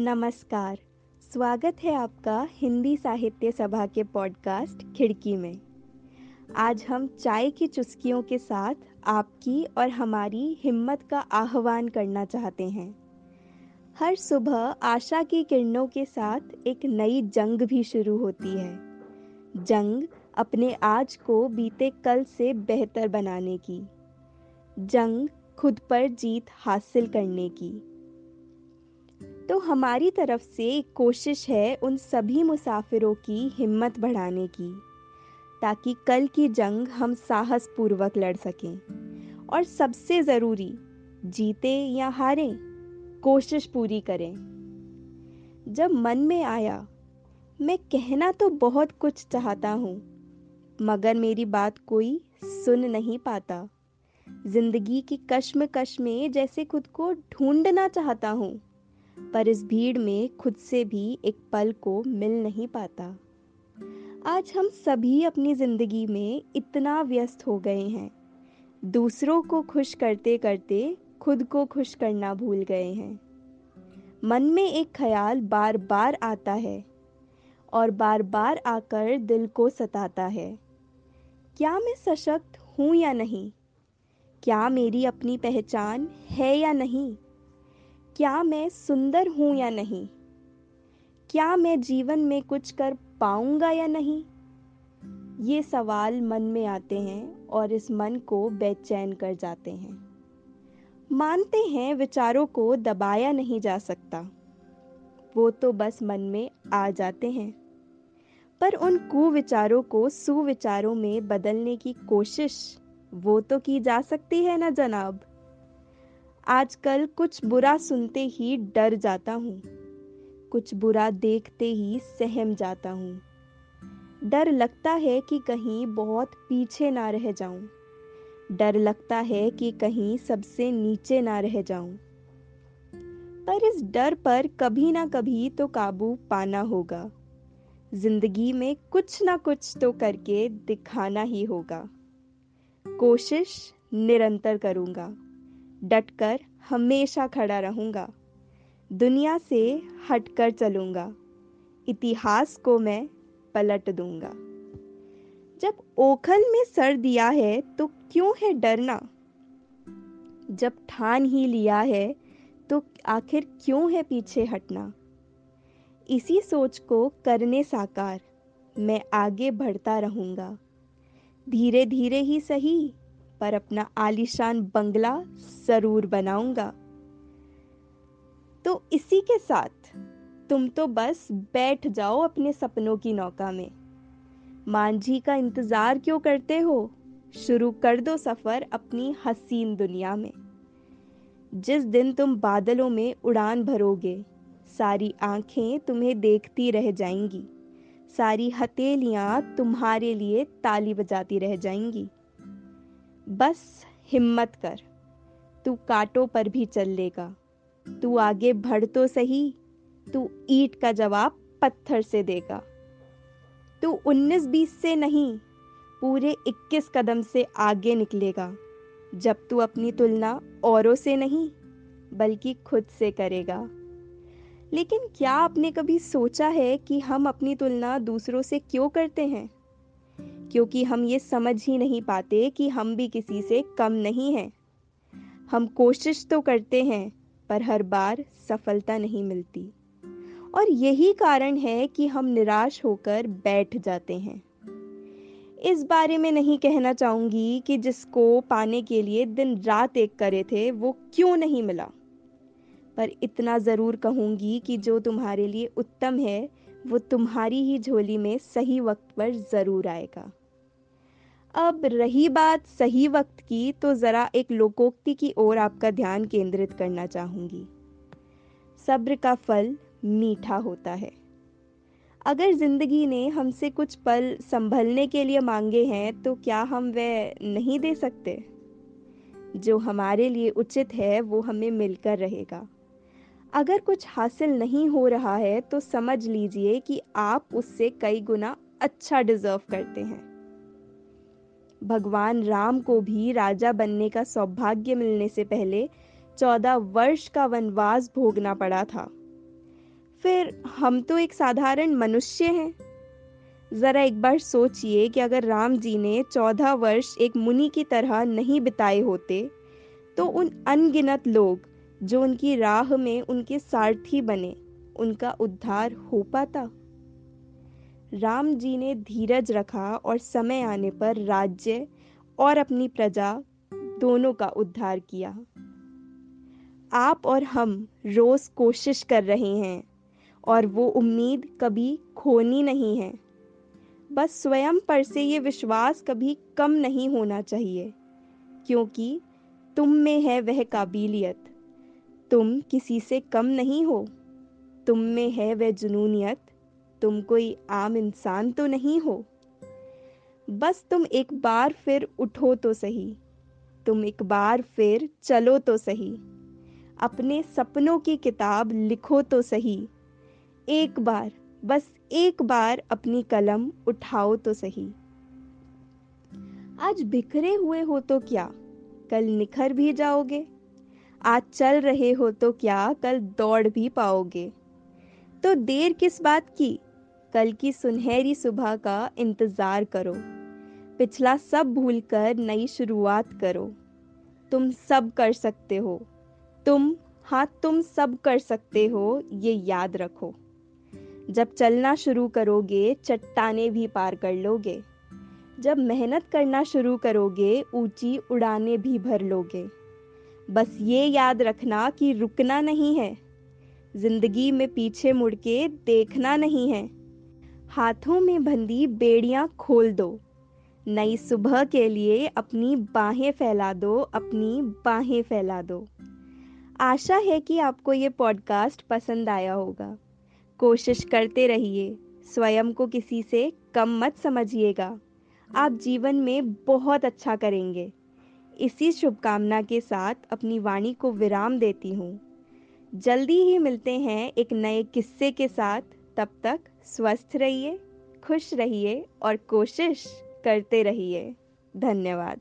नमस्कार। स्वागत है आपका हिंदी साहित्य सभा के पॉडकास्ट खिड़की में। आज हम चाय की चुस्कियों के साथ आपकी और हमारी हिम्मत का आह्वान करना चाहते हैं। हर सुबह आशा की किरणों के साथ एक नई जंग भी शुरू होती है। जंग अपने आज को बीते कल से बेहतर बनाने की। जंग खुद पर जीत हासिल करने की। तो हमारी तरफ़ से एक कोशिश है उन सभी मुसाफिरों की हिम्मत बढ़ाने की, ताकि कल की जंग हम साहस पूर्वक लड़ सकें। और सबसे ज़रूरी, जीते या हारें, कोशिश पूरी करें। जब मन में आया, मैं कहना तो बहुत कुछ चाहता हूँ, मगर मेरी बात कोई सुन नहीं पाता। ज़िंदगी की कश्मकश में जैसे खुद को ढूंढना चाहता हूँ। पर इस भीड़ में खुद से भी एक पल को मिल नहीं पाता। आज हम सभी अपनी ज़िंदगी में इतना व्यस्त हो गए हैं। दूसरों को खुश करते करते खुद को खुश करना भूल गए हैं। मन में एक ख्याल बार बार आता है और बार बार आकर दिल को सताता है। क्या मैं सशक्त हूँ या नहीं? क्या मेरी अपनी पहचान है या नहीं? क्या मैं सुंदर हूँ या नहीं? क्या मैं जीवन में कुछ कर पाऊँगा या नहीं? ये सवाल मन में आते हैं और इस मन को बेचैन कर जाते हैं। मानते हैं विचारों को दबाया नहीं जा सकता। वो तो बस मन में आ जाते हैं। पर उन कुविचारों को सुविचारों में बदलने की कोशिश वो तो की जा सकती है ना जनाब? आजकल कुछ बुरा सुनते ही डर जाता हूँ। कुछ बुरा देखते ही सहम जाता हूँ। डर लगता है कि कहीं बहुत पीछे ना रह जाऊँ। डर लगता है कि कहीं सबसे नीचे ना रह जाऊँ। पर इस डर पर कभी ना कभी तो काबू पाना होगा। ज़िंदगी में कुछ ना कुछ तो करके दिखाना ही होगा। कोशिश निरंतर करूँगा। डटकर हमेशा खड़ा रहूँगा। दुनिया से हटकर चलूँगा। इतिहास को मैं पलट दूँगा। जब ओखल में सर दिया है तो क्यों है डरना? जब ठान ही लिया है तो आखिर क्यों है पीछे हटना? इसी सोच को करने साकार मैं आगे बढ़ता रहूँगा। धीरे धीरे ही सही पर अपना आलीशान बंगला ज़रूर बनाऊँगा। तो इसी के साथ तुम तो बस बैठ जाओ अपने सपनों की नौका में। मांझी का इंतज़ार क्यों करते हो? शुरू कर दो सफ़र अपनी हसीन दुनिया में। जिस दिन तुम बादलों में उड़ान भरोगे, सारी आँखें तुम्हें देखती रह जाएँगी। सारी हथेलियाँ तुम्हारे लिए ताली बजाती रह जाएँगी। बस हिम्मत कर, तू कांटों पर भी चल लेगा। तू आगे बढ़ तो सही, तू ईट का जवाब पत्थर से देगा। तू उन्नीस बीस से नहीं, पूरे इक्कीस कदम से आगे निकलेगा। जब तू अपनी तुलना औरों से नहीं, बल्कि खुद से करेगा। लेकिन क्या आपने कभी सोचा है कि हम अपनी तुलना दूसरों से क्यों करते हैं? क्योंकि हम ये समझ ही नहीं पाते कि हम भी किसी से कम नहीं हैं। हम कोशिश तो करते हैं, पर हर बार सफलता नहीं मिलती। और यही कारण है कि हम निराश होकर बैठ जाते हैं। इस बारे में नहीं कहना चाहूँगी कि जिसको पाने के लिए दिन रात एक करे थे, वो क्यों नहीं मिला। पर इतना ज़रूर कहूँगी कि जो तुम्हारे लिए उत्तम है वो तुम्हारी ही झोली में सही वक्त पर ज़रूर आएगा। अब रही बात सही वक्त की तो ज़रा एक लोकोक्ति की ओर आपका ध्यान केंद्रित करना चाहूँगी। सब्र का फल मीठा होता है। अगर ज़िंदगी ने हमसे कुछ पल संभलने के लिए मांगे हैं तो क्या हम वह नहीं दे सकते? जो हमारे लिए उचित है, वो हमें मिलकर रहेगा। अगर कुछ हासिल नहीं हो रहा है तो समझ लीजिए कि आप उससे कई गुना अच्छा डिजर्व करते हैं। भगवान राम को भी राजा बनने का सौभाग्य मिलने से पहले चौदह वर्ष का वनवास भोगना पड़ा था। फिर हम तो एक साधारण मनुष्य हैं। ज़रा एक बार सोचिए कि अगर राम जी ने चौदह वर्ष एक मुनि की तरह नहीं बिताए होते तो उन अनगिनत लोग जो उनकी राह में उनके सारथी बने, उनका उद्धार हो पाता। राम जी ने धीरज रखा और समय आने पर राज्य और अपनी प्रजा दोनों का उद्धार किया। आप और हम रोज कोशिश कर रहे हैं और वो उम्मीद कभी खोनी नहीं है। बस स्वयं पर से ये विश्वास कभी कम नहीं होना चाहिए, क्योंकि तुम में है वह काबिलियत। तुम किसी से कम नहीं हो। तुम में है वह जुनूनियत। तुम कोई आम इंसान तो नहीं हो। बस तुम एक बार फिर उठो तो सही। तुम एक बार फिर चलो तो सही। अपने सपनों की किताब लिखो तो सही। एक बार, बस एक बार अपनी कलम उठाओ तो सही। आज बिखरे हुए हो तो क्या? कल निखर भी जाओगे। आज चल रहे हो तो क्या कल दौड़ भी पाओगे? तो देर किस बात की? कल की सुनहरी सुबह का इंतज़ार करो। पिछला सब भूलकर नई शुरुआत करो। तुम सब कर सकते हो। तुम हाँ तुम सब कर सकते हो, ये याद रखो। जब चलना शुरू करोगे, चट्टाने भी पार कर लोगे। जब मेहनत करना शुरू करोगे, ऊँची उड़ाने भी भर लोगे। बस ये याद रखना कि रुकना नहीं है। ज़िंदगी में पीछे मुड़ के देखना नहीं है। हाथों में बंदी बेड़ियाँ खोल दो। नई सुबह के लिए अपनी बाहें फैला दो, अपनी बाहें फैला दो। आशा है कि आपको ये पॉडकास्ट पसंद आया होगा। कोशिश करते रहिए। स्वयं को किसी से कम मत समझिएगा। आप जीवन में बहुत अच्छा करेंगे। इसी शुभकामना के साथ अपनी वाणी को विराम देती हूँ। जल्दी ही मिलते हैं एक नए किस्से के साथ। तब तक स्वस्थ रहिए, खुश रहिए और कोशिश करते रहिए। धन्यवाद।